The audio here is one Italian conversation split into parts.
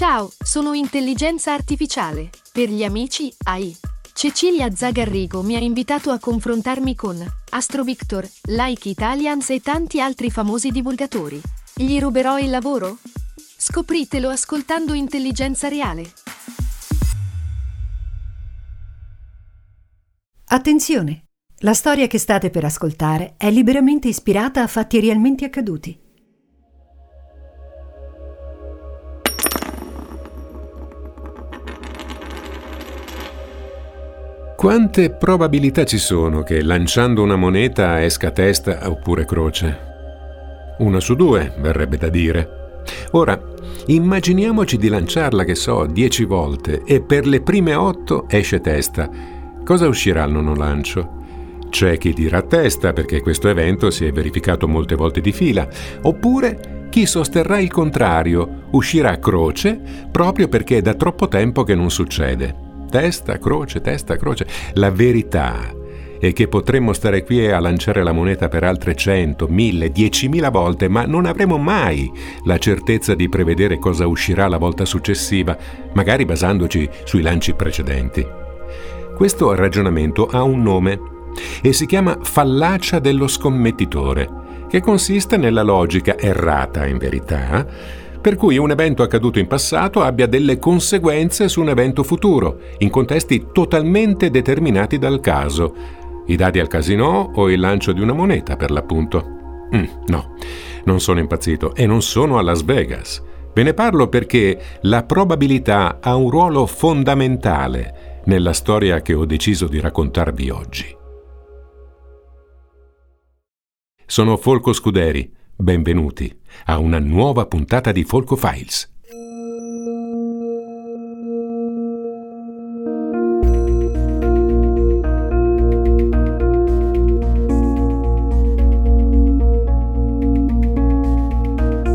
Ciao, sono intelligenza artificiale. Per gli amici, AI. Cecilia Zagarrigo mi ha invitato a confrontarmi con Astro Victor, Like Italians e tanti altri famosi divulgatori. Gli ruberò il lavoro? Scopritelo ascoltando Intelligenza Reale. Attenzione! La storia che state per ascoltare è liberamente ispirata a fatti realmente accaduti. Quante probabilità ci sono che lanciando una moneta esca testa oppure croce? Una su due, verrebbe da dire. Ora, immaginiamoci di lanciarla, che so, dieci volte e per le prime otto esce testa Cosa uscirà al nono lancio? C'è chi dirà testa perché questo evento si è verificato molte volte di fila, oppure chi sosterrà il contrario, uscirà croce proprio perché è da troppo tempo che non succede. Testa, croce, testa, croce. La verità è che potremmo stare qui a lanciare la moneta per altre 100, 1000, 10.000 volte, ma non avremo mai la certezza di prevedere cosa uscirà la volta successiva, magari basandoci sui lanci precedenti. Questo ragionamento ha un nome e si chiama fallacia dello scommettitore, che consiste nella logica errata, in verità, per cui un evento accaduto in passato abbia delle conseguenze su un evento futuro, in contesti totalmente determinati dal caso. I dati al casino o il lancio di una moneta, per l'appunto. Mm, no, non sono impazzito e non sono a Las Vegas. Ve ne parlo perché la probabilità ha un ruolo fondamentale nella storia che ho deciso di raccontarvi oggi. Sono Folco Scuderi, benvenuti a una nuova puntata di Folco Files.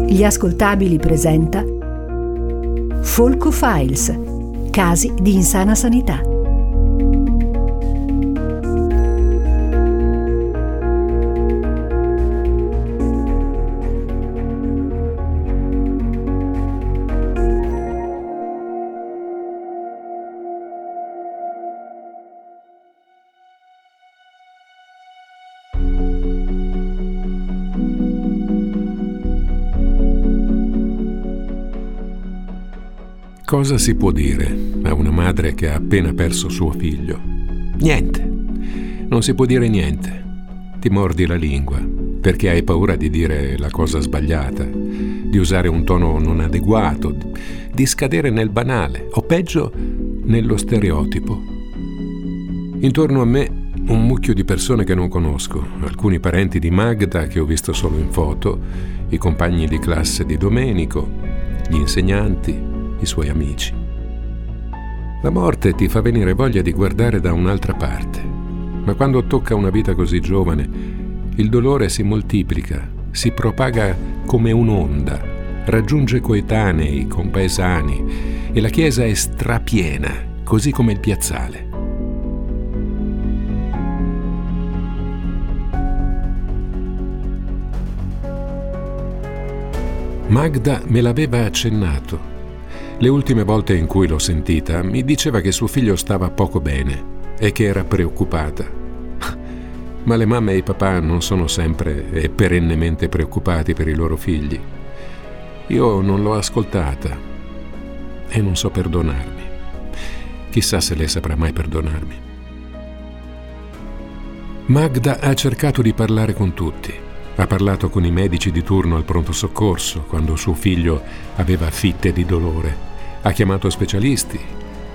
Gli ascoltabili presenta Folco Files casi di insana sanità. Cosa si può dire a una madre che ha appena perso suo figlio? Niente. Non si può dire niente. Ti mordi la lingua perché hai paura di dire la cosa sbagliata, di usare un tono non adeguato, di scadere nel banale o peggio nello stereotipo. Intorno a me un mucchio di persone che non conosco, alcuni parenti di Magda che ho visto solo in foto, i compagni di classe di Domenico, gli insegnanti, i suoi amici. La morte ti fa venire voglia di guardare da un'altra parte, ma quando tocca una vita così giovane, il dolore si moltiplica, si propaga come un'onda, raggiunge coetanei, compaesani e la chiesa è strapiena, così come il piazzale. Magda me l'aveva accennato le ultime volte in cui l'ho sentita mi diceva che suo figlio stava poco bene e che era preoccupata. Ma le mamme e i papà non sono sempre e perennemente preoccupati per i loro figli. Io non l'ho ascoltata e non so perdonarmi. Chissà se lei saprà mai perdonarmi. Magda ha cercato di parlare con tutti. Ha parlato con i medici di turno al pronto soccorso quando suo figlio aveva fitte di dolore. Ha chiamato specialisti.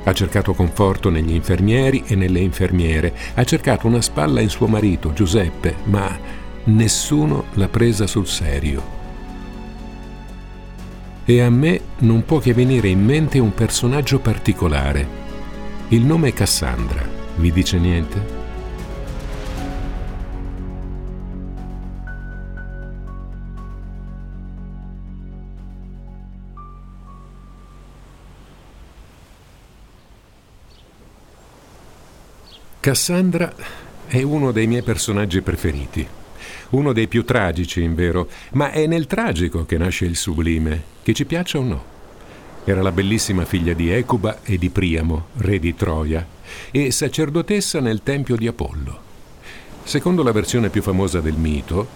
Ha cercato conforto negli infermieri e nelle infermiere. Ha cercato una spalla in suo marito, Giuseppe, ma nessuno l'ha presa sul serio. E a me non può che venire in mente un personaggio particolare. Il nome è Cassandra. Vi dice niente? Cassandra è uno dei miei personaggi preferiti, uno dei più tragici, in vero, ma è nel tragico che nasce il sublime, che ci piaccia o no. Era la bellissima figlia di Ecuba e di Priamo, re di Troia, e sacerdotessa nel tempio di Apollo. Secondo la versione più famosa del mito,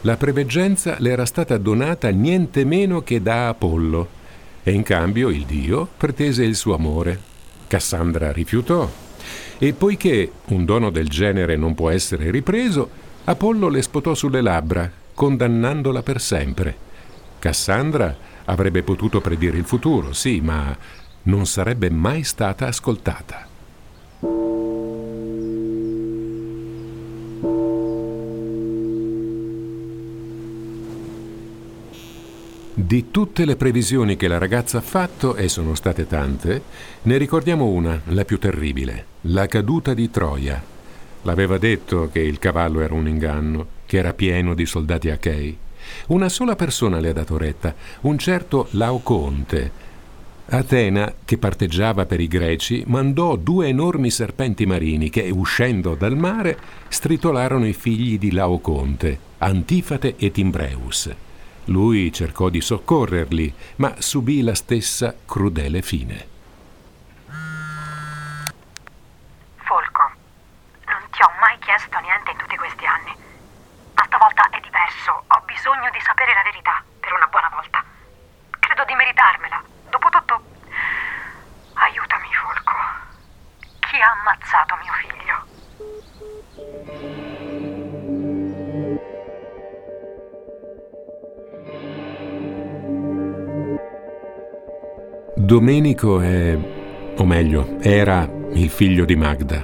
la preveggenza le era stata donata niente meno che da Apollo, e in cambio il dio pretese il suo amore. Cassandra rifiutò, e poiché un dono del genere non può essere ripreso, Apollo le sputò sulle labbra, condannandola per sempre. Cassandra Avrebbe potuto predire il futuro, sì, ma non sarebbe mai stata ascoltata. Di tutte le previsioni che la ragazza ha fatto, e sono state tante, ne ricordiamo una, la più terribile, la caduta di Troia. L'aveva detto che il cavallo era un inganno, che era pieno di soldati achei. Una sola persona le ha dato retta, un certo Laoconte. Atena, che parteggiava per i greci, mandò due enormi serpenti marini che, uscendo dal mare, stritolarono i figli di Laoconte, Antifate e Timbreus. Lui cercò di soccorrerli, ma subì la stessa crudele fine. Folco, non ti ho mai chiesto niente in tutti questi anni. Ma stavolta è diverso. Ho bisogno di sapere la verità per una buona volta. Credo di meritarmela. Dopotutto, aiutami, Folco. Chi ha ammazzato mio figlio? Domenico è, o meglio, era il figlio di Magda.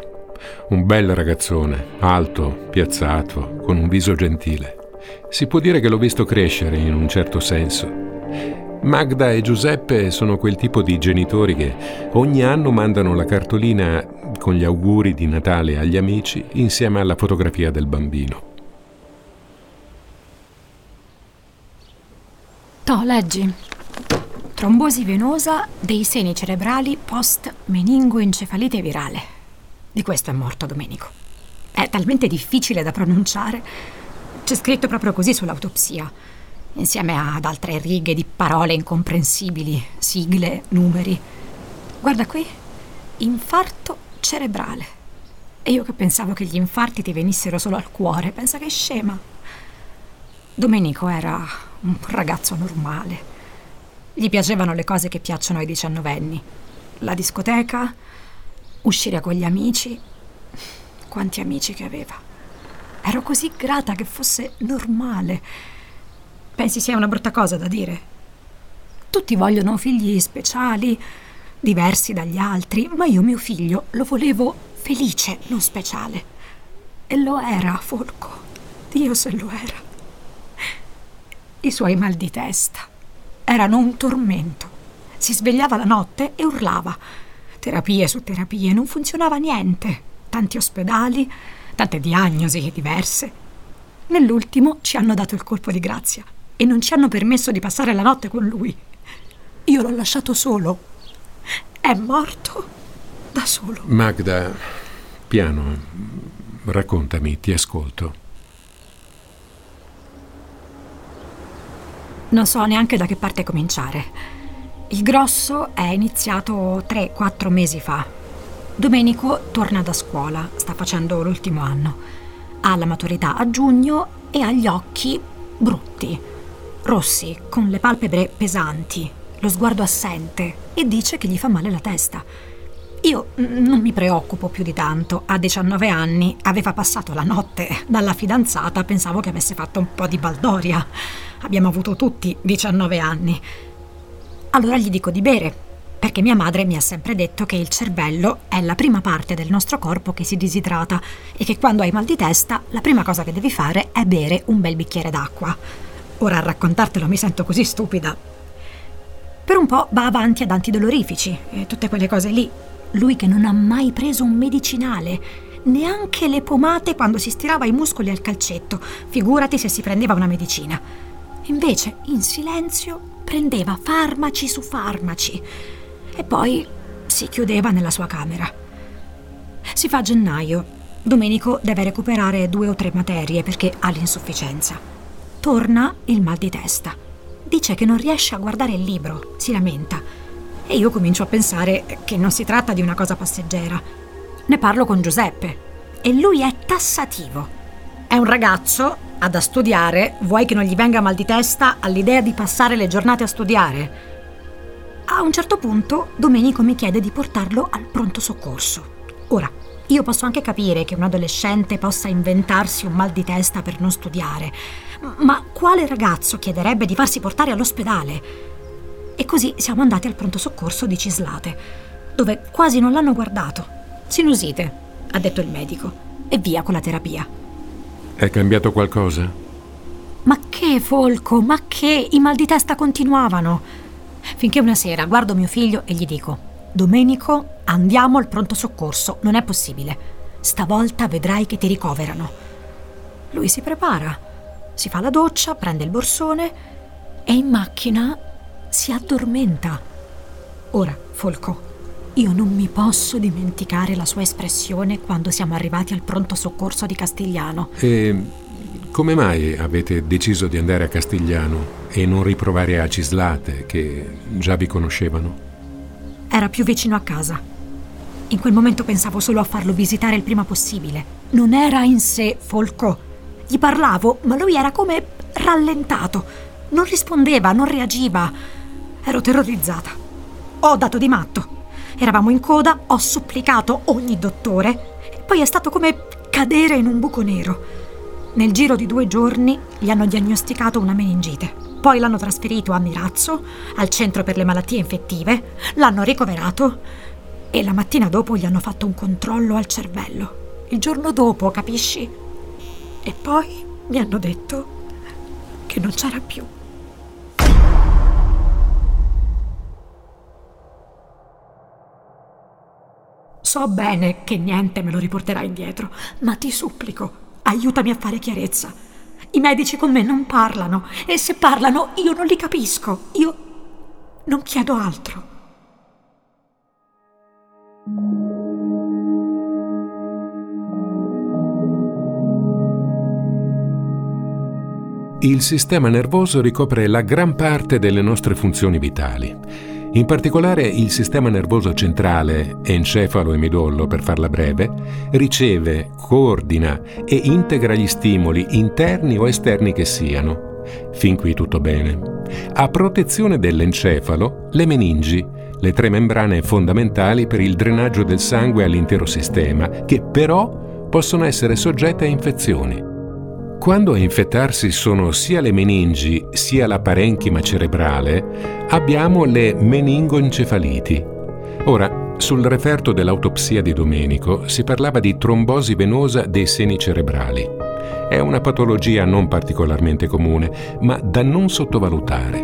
Un bel ragazzone, alto, piazzato, con un viso gentile. Si può dire che l'ho visto crescere in un certo senso. Magda e Giuseppe sono quel tipo di genitori che ogni anno mandano la cartolina con gli auguri di Natale agli amici insieme alla fotografia del bambino. To, leggi. Trombosi venosa dei seni cerebrali post meningoencefalite virale. Di questo è morto Domenico. È talmente difficile da pronunciare. C'è scritto proprio così sull'autopsia, insieme ad altre righe di parole incomprensibili, sigle, numeri. Guarda qui, infarto cerebrale. E io che pensavo che gli infarti ti venissero solo al cuore, pensa che è scema. Domenico era un ragazzo normale. Gli piacevano le cose che piacciono ai diciannovenni. La discoteca, uscire con gli amici. Quanti amici che aveva. Ero così grata che fosse normale. Pensi sia una brutta cosa da dire? Tutti vogliono figli speciali, diversi dagli altri, ma io mio figlio lo volevo felice, non speciale. E lo era, Folco. Dio se lo era. I suoi mal di testa erano un tormento. Si svegliava la notte e urlava terapie su terapie, non funzionava niente. Tanti ospedali, tante diagnosi diverse. Nell'ultimo ci hanno dato il colpo di grazia e non ci hanno permesso di passare la notte con lui. Io l'ho lasciato solo. È morto da solo. Magda, piano, raccontami, ti ascolto. Non so neanche da che parte cominciare. Il grosso è iniziato 3-4 mesi fa. Domenico torna da scuola, sta facendo l'ultimo anno. Ha la maturità a giugno e ha gli occhi brutti, rossi, con le palpebre pesanti, lo sguardo assente e dice che gli fa male la testa. Io non mi preoccupo più di tanto. A 19 anni aveva passato la notte dalla fidanzata, pensavo che avesse fatto un po' di baldoria. Abbiamo avuto tutti 19 anni. Allora gli dico di bere, perché mia madre mi ha sempre detto che il cervello è la prima parte del nostro corpo che si disidrata e che quando hai mal di testa la prima cosa che devi fare è bere un bel bicchiere d'acqua. Ora a raccontartelo mi sento così stupida. Per un po' va avanti ad antidolorifici e tutte quelle cose lì. Lui che non ha mai preso un medicinale, neanche le pomate quando si stirava i muscoli al calcetto, figurati se si prendeva una medicina. Invece, in silenzio, prendeva farmaci su farmaci e poi si chiudeva nella sua camera. Si fa gennaio. Domenico deve recuperare due o tre materie perché ha l'insufficienza. Torna il mal di testa. Dice che non riesce a guardare il libro, si lamenta. E io comincio a pensare che non si tratta di una cosa passeggera. Ne parlo con Giuseppe e lui è tassativo. È un ragazzo, ha da studiare, vuoi che non gli venga mal di testa all'idea di passare le giornate a studiare? A un certo punto Domenico mi chiede di portarlo al pronto soccorso. Ora, io posso anche capire che un adolescente possa inventarsi un mal di testa per non studiare, ma quale ragazzo chiederebbe di farsi portare all'ospedale? E così siamo andati al pronto soccorso di Cislate, dove quasi non l'hanno guardato. Sinusite, ha detto il medico, e via con la terapia. È cambiato qualcosa? Ma che, Folco, ma che? I mal di testa continuavano. Finché una sera guardo mio figlio e gli dico: Domenico, andiamo al pronto soccorso, non è possibile. Stavolta vedrai che ti ricoverano. Lui si prepara, si fa la doccia, prende il borsone e in macchina si addormenta. Ora, Folco, io non mi posso dimenticare la sua espressione quando siamo arrivati al pronto soccorso di Castigliano. E come mai avete deciso di andare a Castigliano e non riprovare a Cislate, che già vi conoscevano? Era più vicino a casa. In quel momento pensavo solo a farlo visitare il prima possibile. Non era in sé Folco. Gli parlavo, ma lui era come rallentato. Non rispondeva, non reagiva. Ero terrorizzata. Ho dato di matto. Eravamo in coda, ho supplicato ogni dottore poi è stato come cadere in un buco nero. Nel giro di due giorni gli hanno diagnosticato una meningite. Poi l'hanno trasferito a Mirazzo, al centro per le malattie infettive, l'hanno ricoverato e la mattina dopo gli hanno fatto un controllo al cervello. Il giorno dopo, capisci? E poi mi hanno detto che non c'era più. So bene che niente me lo riporterà indietro, ma ti supplico, Aiutami a fare chiarezza. I medici con me non parlano e se parlano io non li capisco. Io non chiedo altro. Il sistema nervoso ricopre la gran parte delle nostre funzioni vitali. In particolare il sistema nervoso centrale, encefalo e midollo per farla breve, riceve, coordina e integra gli stimoli interni o esterni che siano. Fin qui tutto bene. A protezione dell'encefalo, le meningi, le tre membrane fondamentali per il drenaggio del sangue all'intero sistema, che però possono essere soggette a infezioni. Quando a infettarsi sono sia le meningi sia la parenchima cerebrale, abbiamo le meningoencefaliti. Ora, sul referto dell'autopsia di Domenico si parlava di trombosi venosa dei seni cerebrali. È una patologia non particolarmente comune, ma da non sottovalutare.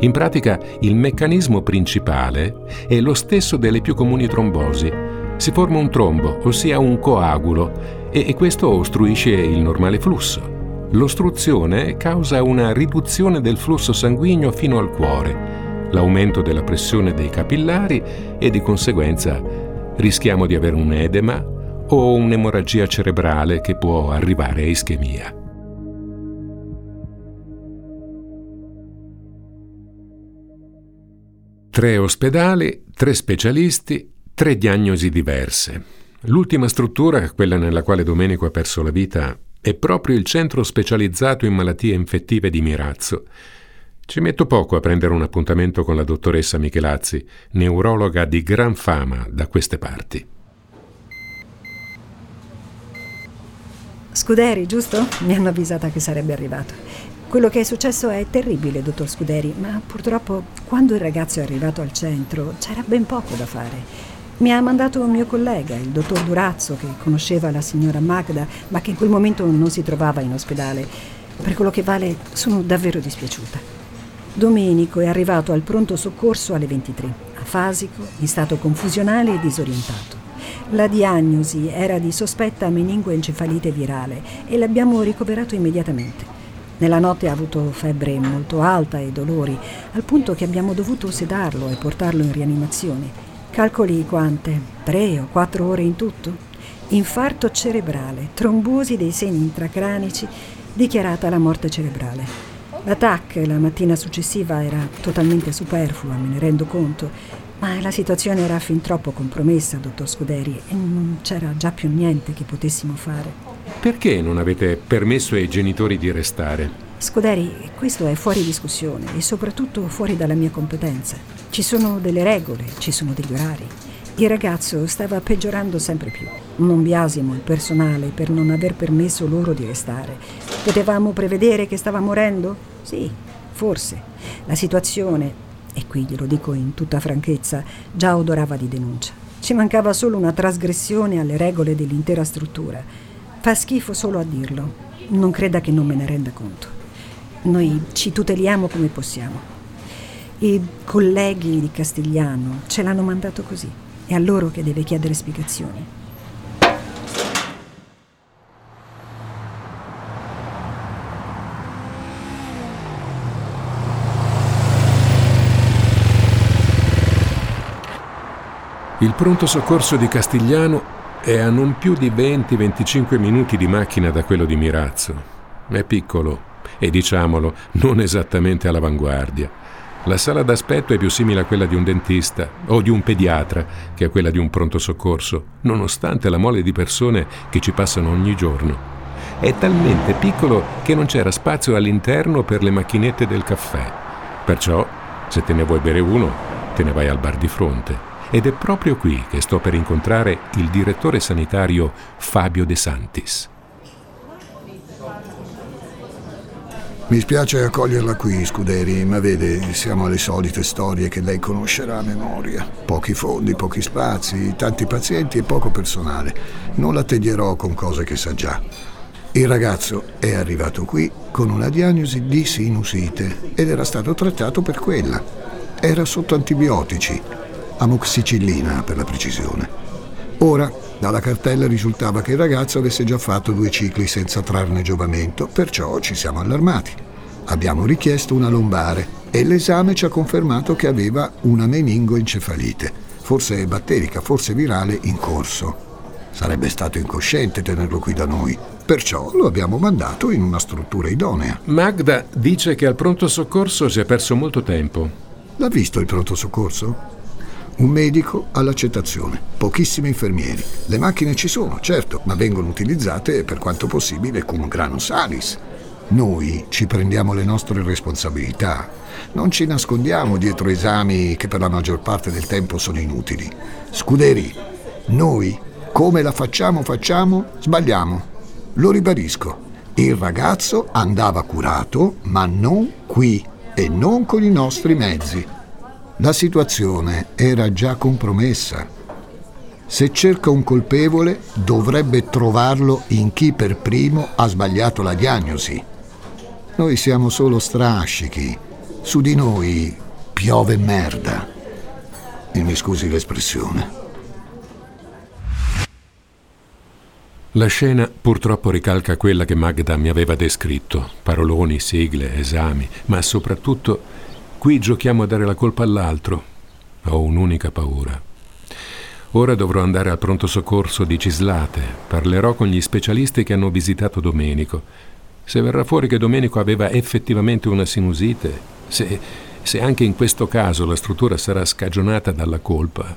In pratica il meccanismo principale è lo stesso delle più comuni trombosi. Si forma un trombo, ossia un coagulo, e questo ostruisce il normale flusso. L'ostruzione causa una riduzione del flusso sanguigno fino al cuore, l'aumento della pressione dei capillari e di conseguenza rischiamo di avere un edema o un'emorragia cerebrale che può arrivare a ischemia. Tre ospedali, tre specialisti, tre diagnosi diverse. L'ultima struttura, quella nella quale Domenico ha perso la vita, è proprio il centro specializzato in malattie infettive di Mirazzo. Ci metto poco a prendere un appuntamento con la dottoressa Michelazzi, neurologa di gran fama da queste parti. Scuderi, giusto? Mi hanno avvisata che sarebbe arrivato. Quello che è successo è terribile, dottor Scuderi, ma purtroppo quando il ragazzo è arrivato al centro c'era ben poco da fare. Mi ha mandato un mio collega, il dottor Durazzo, che conosceva la signora Magda, ma che in quel momento non si trovava in ospedale. Per quello che vale, sono davvero dispiaciuta. Domenico è arrivato al pronto soccorso alle 23, afasico, in stato confusionale e disorientato. La diagnosi era di sospetta meningoencefalite virale e l'abbiamo ricoverato immediatamente. Nella notte ha avuto febbre molto alta e dolori, al punto che abbiamo dovuto sedarlo e portarlo in rianimazione. Calcoli quante? Tre o quattro ore in tutto? Infarto cerebrale, trombosi dei seni intracranici, dichiarata la morte cerebrale. La TAC la mattina successiva era totalmente superflua, me ne rendo conto, ma la situazione era fin troppo compromessa, dottor Scuderi, e non c'era già più niente che potessimo fare. Perché non avete permesso ai genitori di restare? Scuderi, questo è fuori discussione e soprattutto fuori dalla mia competenza. Ci sono delle regole, ci sono degli orari. Il ragazzo stava peggiorando sempre più. Non biasimo il personale per non aver permesso loro di restare. Potevamo prevedere che stava morendo? Sì, forse. La situazione, e qui glielo dico in tutta franchezza, già odorava di denuncia. Ci mancava solo una trasgressione alle regole dell'intera struttura. Fa schifo solo a dirlo. Non creda che non me ne renda conto. Noi ci tuteliamo come possiamo. I colleghi di Castigliano ce l'hanno mandato così. È a loro che deve chiedere spiegazioni. Il pronto soccorso di Castigliano è a non più di 20-25 minuti di macchina da quello di Mirazzo. È piccolo, e diciamolo, non esattamente all'avanguardia. La sala d'aspetto è più simile a quella di un dentista o di un pediatra che a quella di un pronto soccorso, nonostante la mole di persone che ci passano ogni giorno. È talmente piccolo che non c'era spazio all'interno per le macchinette del caffè. Perciò, se te ne vuoi bere uno, te ne vai al bar di fronte. Ed è proprio qui che sto per incontrare il direttore sanitario Fabio De Santis. Mi spiace accoglierla qui, Scuderi, ma vede, siamo alle solite storie che lei conoscerà a memoria. Pochi fondi, pochi spazi, tanti pazienti e poco personale. Non la tedierò con cose che sa già. Il ragazzo è arrivato qui con una diagnosi di sinusite ed era stato trattato per quella. Era sotto antibiotici, amoxicillina per la precisione. Ora, dalla cartella risultava che il ragazzo avesse già fatto due cicli senza trarne giovamento, perciò ci siamo allarmati. Abbiamo richiesto una lombare e l'esame ci ha confermato che aveva una meningoencefalite, forse batterica, forse virale, in corso. Sarebbe stato incosciente tenerlo qui da noi, perciò lo abbiamo mandato in una struttura idonea. Magda dice che al pronto soccorso si è perso molto tempo. L'ha visto il pronto soccorso? Un medico all'accettazione, pochissimi infermieri. Le macchine ci sono, certo, ma vengono utilizzate per quanto possibile cum grano salis. Noi ci prendiamo le nostre responsabilità. Non ci nascondiamo dietro esami che per la maggior parte del tempo sono inutili. Scuderi, noi, come la facciamo, facciamo, sbagliamo. Lo ribadisco. Il ragazzo andava curato, ma non qui e non con i nostri mezzi. La situazione era già compromessa. Se cerca un colpevole, dovrebbe trovarlo in chi per primo ha sbagliato la diagnosi. Noi siamo solo strascichi. Su di noi piove merda. E mi scusi l'espressione. La scena purtroppo ricalca quella che Magda mi aveva descritto. Paroloni, sigle, esami, ma soprattutto Qui giochiamo a dare la colpa all'altro. Ho un'unica paura. Ora dovrò andare al pronto soccorso di Cislate. Parlerò con gli specialisti che hanno visitato Domenico. Se verrà fuori che Domenico aveva effettivamente una sinusite, se, se anche in questo caso la struttura sarà scagionata dalla colpa,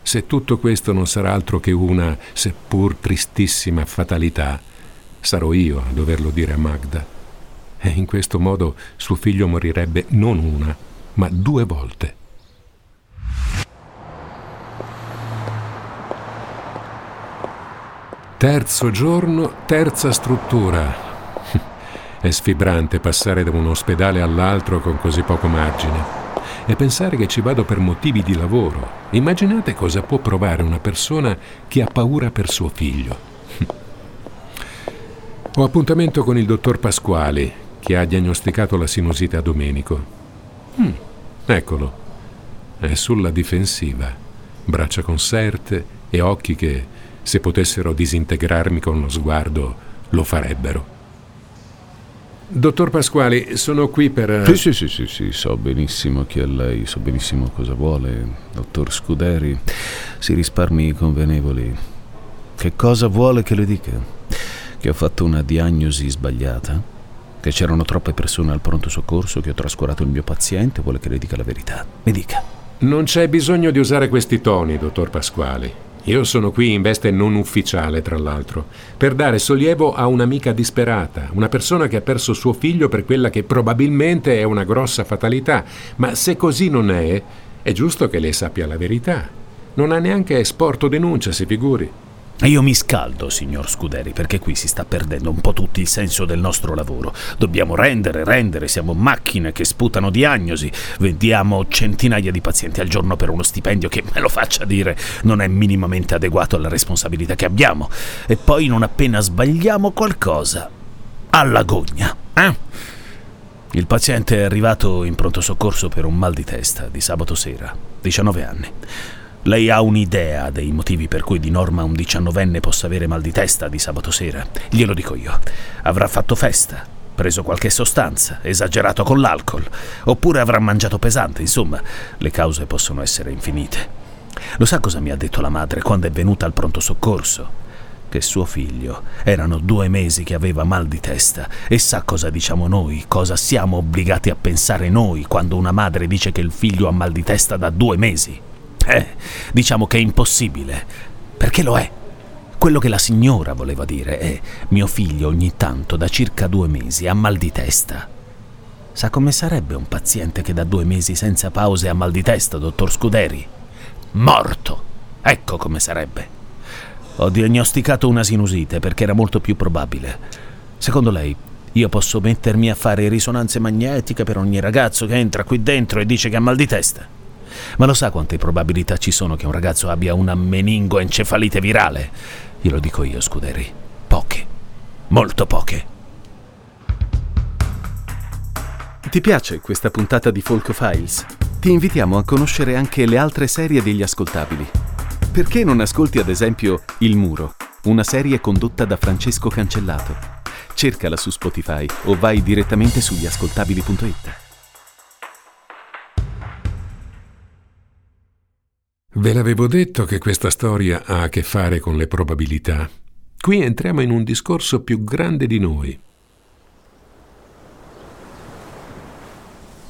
se tutto questo non sarà altro che una, seppur tristissima fatalità, sarò io a doverlo dire a Magda e in questo modo suo figlio morirebbe non una, ma due volte. Terzo giorno, terza struttura. È sfibrante passare da un ospedale all'altro con così poco margine. E pensare che ci vado per motivi di lavoro. Immaginate cosa può provare una persona che ha paura per suo figlio. Ho appuntamento con il dottor Pasquali, che ha diagnosticato la sinusite a Domenico. Mm, eccolo. È sulla difensiva, braccia conserte e occhi che, se potessero disintegrarmi con lo sguardo, lo farebbero. Dottor Pasquali, sono qui per... Sì, sì, sì, sì, sì, so benissimo chi è lei, so benissimo cosa vuole. Dottor Scuderi, si risparmi convenevoli. Che cosa vuole che le dica? Che ho fatto una diagnosi sbagliata? Che c'erano troppe persone al pronto soccorso, che ho trascurato il mio paziente, vuole che le dica la verità. Mi dica. Non c'è bisogno di usare questi toni, dottor Pasquali. Io sono qui in veste non ufficiale, tra l'altro, per dare sollievo a un'amica disperata, una persona che ha perso suo figlio per quella che probabilmente è una grossa fatalità, ma se così non è, è giusto che lei sappia la verità. Non ha neanche esporto denuncia, si figuri. Io mi scaldo, signor Scuderi, perché qui si sta perdendo un po' tutto il senso del nostro lavoro. Dobbiamo rendere, rendere, siamo macchine che sputano diagnosi, vediamo centinaia di pazienti al giorno per uno stipendio che, me lo faccia dire, non è minimamente adeguato alla responsabilità che abbiamo. E poi non appena sbagliamo qualcosa, alla gogna, eh? Il paziente è arrivato in pronto soccorso per un mal di testa di sabato sera, 19 anni. Lei ha un'idea dei motivi per cui di norma un diciannovenne possa avere mal di testa di sabato sera? Glielo dico io. Avrà fatto festa, preso qualche sostanza, esagerato con l'alcol, oppure avrà mangiato pesante, insomma, le cause possono essere infinite. Lo sa cosa mi ha detto la madre quando è venuta al pronto soccorso? Che suo figlio erano due mesi che aveva mal di testa e sa cosa diciamo noi, cosa siamo obbligati a pensare noi quando una madre dice che il figlio ha mal di testa da due mesi. Eh, diciamo che è impossibile, perché lo è. Quello che la signora voleva dire è mio figlio ogni tanto da circa due mesi ha mal di testa. Sa come sarebbe un paziente che da due mesi senza pause ha mal di testa, dottor Scuderi? Morto! Ecco come sarebbe. Ho diagnosticato una sinusite perché era molto più probabile. Secondo lei, io posso mettermi a fare risonanze magnetiche per ogni ragazzo che entra qui dentro e dice che ha mal di testa? Ma lo sa quante probabilità ci sono che un ragazzo abbia una meningoencefalite virale? Glielo dico io, Scuderi. Poche. Molto poche. Ti piace questa puntata di Folk Files? Ti invitiamo a conoscere anche le altre serie degli ascoltabili. Perché non ascolti ad esempio Il Muro, una serie condotta da Francesco Cancellato? Cercala su Spotify o vai direttamente sugli ascoltabili.it. Ve l'avevo detto che questa storia ha a che fare con le probabilità. Qui entriamo in un discorso più grande di noi.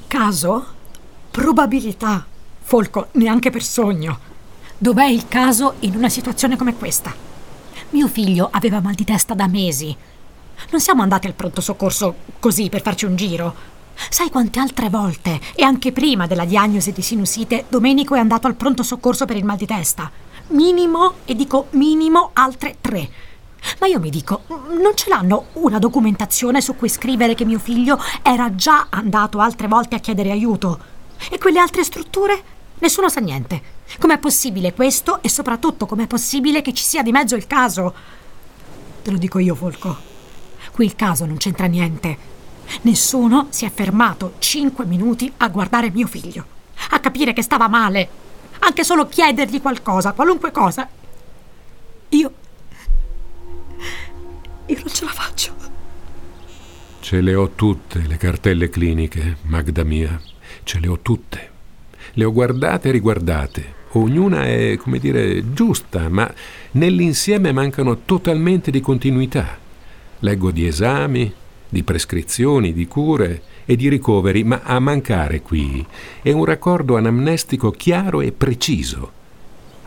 Caso? Probabilità. Folco, neanche per sogno. Dov'è il caso in una situazione come questa? Mio figlio aveva mal di testa da mesi. Non siamo andati al pronto soccorso così per farci un giro. Sai quante altre volte, e anche prima della diagnosi di sinusite, Domenico è andato al pronto soccorso per il mal di testa? Minimo, e dico minimo, altre tre. Ma io mi dico, non ce l'hanno una documentazione su cui scrivere che mio figlio era già andato altre volte a chiedere aiuto? E quelle altre strutture? Nessuno sa niente. Com'è possibile questo e soprattutto com'è possibile che ci sia di mezzo il caso? Te lo dico io, Folco. Qui il caso non c'entra niente. Nessuno si è fermato cinque minuti a guardare mio figlio, a capire che stava male, anche solo chiedergli qualcosa, qualunque cosa. Io. Io non ce la faccio. Ce le ho tutte le cartelle cliniche, Magda mia. Ce le ho tutte. Le ho guardate e riguardate. Ognuna è, come dire, giusta, ma nell'insieme mancano totalmente di continuità. Leggo di esami, di prescrizioni, di cure e di ricoveri, ma a mancare qui è un raccordo anamnestico chiaro e preciso.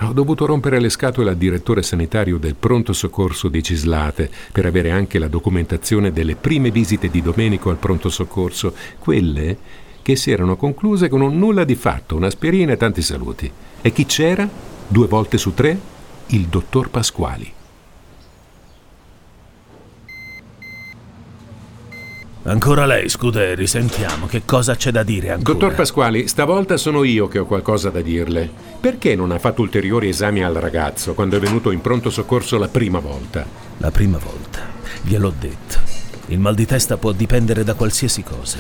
Ho dovuto rompere le scatole al direttore sanitario del pronto soccorso di Cislate per avere anche la documentazione delle prime visite di Domenico al pronto soccorso, quelle che si erano concluse con un nulla di fatto, un'aspirina e tanti saluti. E chi c'era? Due volte su tre? Il dottor Pasquali. Ancora lei, Scuderi, sentiamo che cosa c'è da dire ancora. Dottor Pasquali, stavolta sono io che ho qualcosa da dirle. Perché non ha fatto ulteriori esami al ragazzo quando è venuto in pronto soccorso la prima volta? La prima volta, gliel'ho detto. Il mal di testa può dipendere da qualsiasi cosa.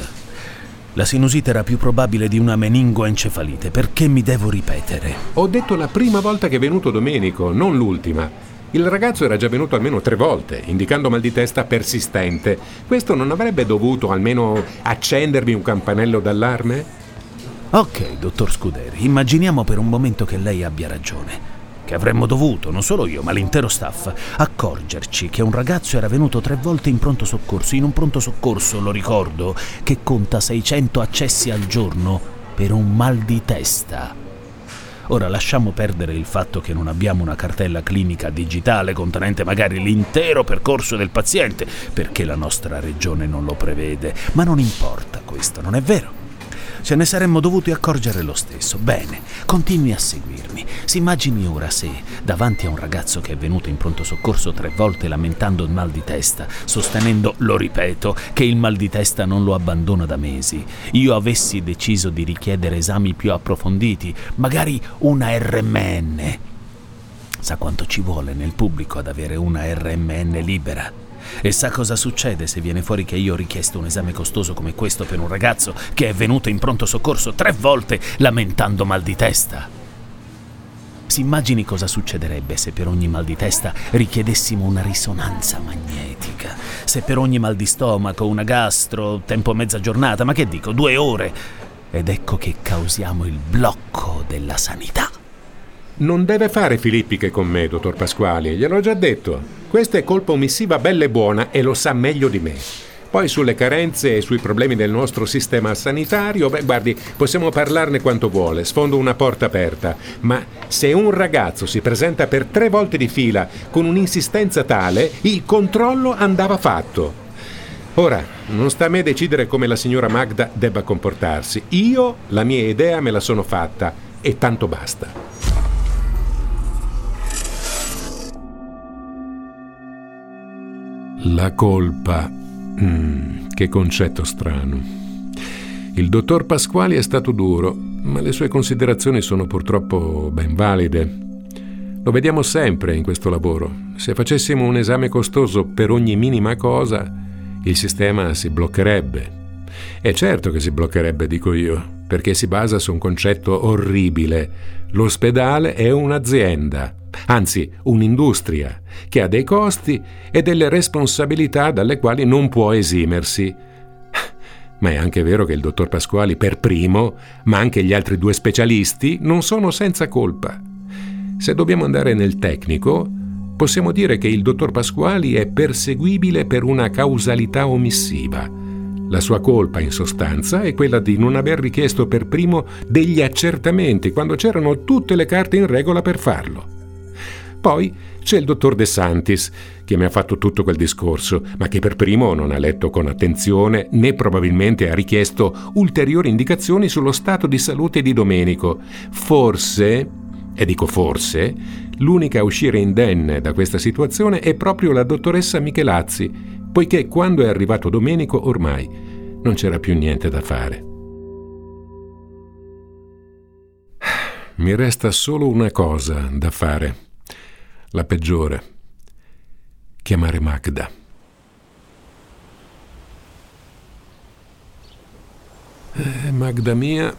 La sinusite era più probabile di una meningoencefalite. Perché mi devo ripetere? Ho detto la prima volta che è venuto Domenico, non l'ultima. Il ragazzo era già venuto almeno tre volte, indicando mal di testa persistente. Questo non avrebbe dovuto almeno accendervi un campanello d'allarme? Ok, dottor Scuderi, immaginiamo per un momento che lei abbia ragione. che avremmo dovuto, non solo io, ma l'intero staff, accorgerci che un ragazzo era venuto tre volte in pronto soccorso, in un pronto soccorso, lo ricordo, che conta 600 accessi al giorno per un mal di testa. Ora lasciamo perdere il fatto che non abbiamo una cartella clinica digitale contenente magari l'intero percorso del paziente, perché la nostra regione non lo prevede, ma non importa questo, non è vero? Ce ne saremmo dovuti accorgere lo stesso. Bene, continui a seguirmi. Si immagini ora se, davanti a un ragazzo che è venuto in pronto soccorso tre volte lamentando il mal di testa, sostenendo, lo ripeto, che il mal di testa non lo abbandona da mesi, io avessi deciso di richiedere esami più approfonditi, magari una RMN. Sa quanto ci vuole nel pubblico ad avere una RMN libera? E sa cosa succede se viene fuori che io ho richiesto un esame costoso come questo per un ragazzo che è venuto in pronto soccorso tre volte lamentando mal di testa? Si immagini cosa succederebbe se per ogni mal di testa richiedessimo una risonanza magnetica, se per ogni mal di stomaco una gastro, tempo mezza giornata, ma che dico, due ore. Ed ecco che causiamo il blocco della sanità. Non deve fare filippiche con me, dottor Pasquali, gliel'ho già detto. Questa è colpa omissiva bella e buona e lo sa meglio di me. Poi sulle carenze e sui problemi del nostro sistema sanitario, beh, guardi, possiamo parlarne quanto vuole, sfondo una porta aperta, ma se un ragazzo si presenta per tre volte di fila con un'insistenza tale, il controllo andava fatto. Ora, non sta a me decidere come la signora Magda debba comportarsi. Io la mia idea me la sono fatta e tanto basta. La colpa. Mm, che concetto strano. Il dottor Pasquali è stato duro, ma le sue considerazioni sono purtroppo ben valide. Lo vediamo sempre in questo lavoro. Se facessimo un esame costoso per ogni minima cosa, il sistema si bloccherebbe. È certo che si bloccherebbe, dico io, perché si basa su un concetto orribile. L'ospedale è un'azienda anzi un'industria, che ha dei costi e delle responsabilità dalle quali non può esimersi. Ma è anche vero che il dottor Pasquali per primo, ma anche gli altri due specialisti, non sono senza colpa. Se dobbiamo andare nel tecnico, possiamo dire che il dottor Pasquali è perseguibile per una causalità omissiva. La sua colpa, in sostanza, è quella di non aver richiesto per primo degli accertamenti quando c'erano tutte le carte in regola per farlo. Poi c'è il dottor De Santis, che mi ha fatto tutto quel discorso, ma che per primo non ha letto con attenzione né probabilmente ha richiesto ulteriori indicazioni sullo stato di salute di Domenico. Forse, e dico forse, l'unica a uscire indenne da questa situazione è proprio la dottoressa Michelazzi, poiché quando è arrivato Domenico ormai non c'era più niente da fare. Mi resta solo una cosa da fare la peggiore. Chiamare Magda. Eh, Magda mia,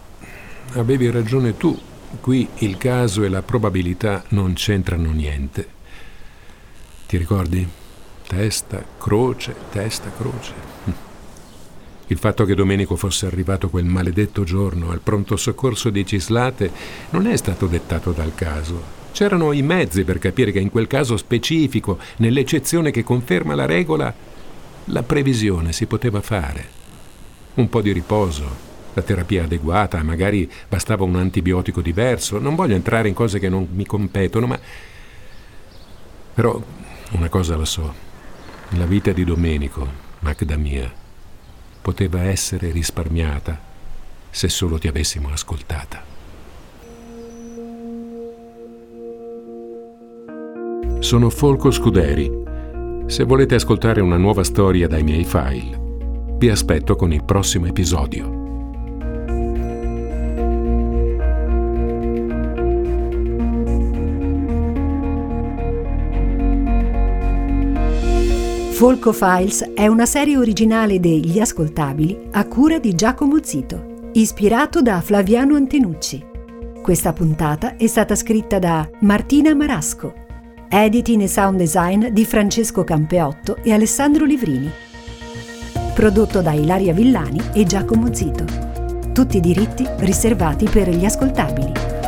avevi ragione tu. Qui il caso e la probabilità non c'entrano niente. Ti ricordi? Testa, croce, testa, croce. Il fatto che Domenico fosse arrivato quel maledetto giorno al pronto soccorso di Cislate non è stato dettato dal caso, C'erano i mezzi per capire che in quel caso specifico, nell'eccezione che conferma la regola, la previsione si poteva fare. Un po' di riposo, la terapia adeguata, magari bastava un antibiotico diverso. Non voglio entrare in cose che non mi competono, ma... Però una cosa la so. La vita di Domenico, Magda mia, poteva essere risparmiata se solo ti avessimo ascoltata. Sono Folco Scuderi. Se volete ascoltare una nuova storia dai miei file, vi aspetto con il prossimo episodio. Folco Files è una serie originale degli Ascoltabili a cura di Giacomo Zito, ispirato da Flaviano Antenucci. Questa puntata è stata scritta da Martina Marasco editing e sound design di Francesco Campeotto e Alessandro Livrini. Prodotto da Ilaria Villani e Giacomo Zito. Tutti i diritti riservati per gli ascoltabili.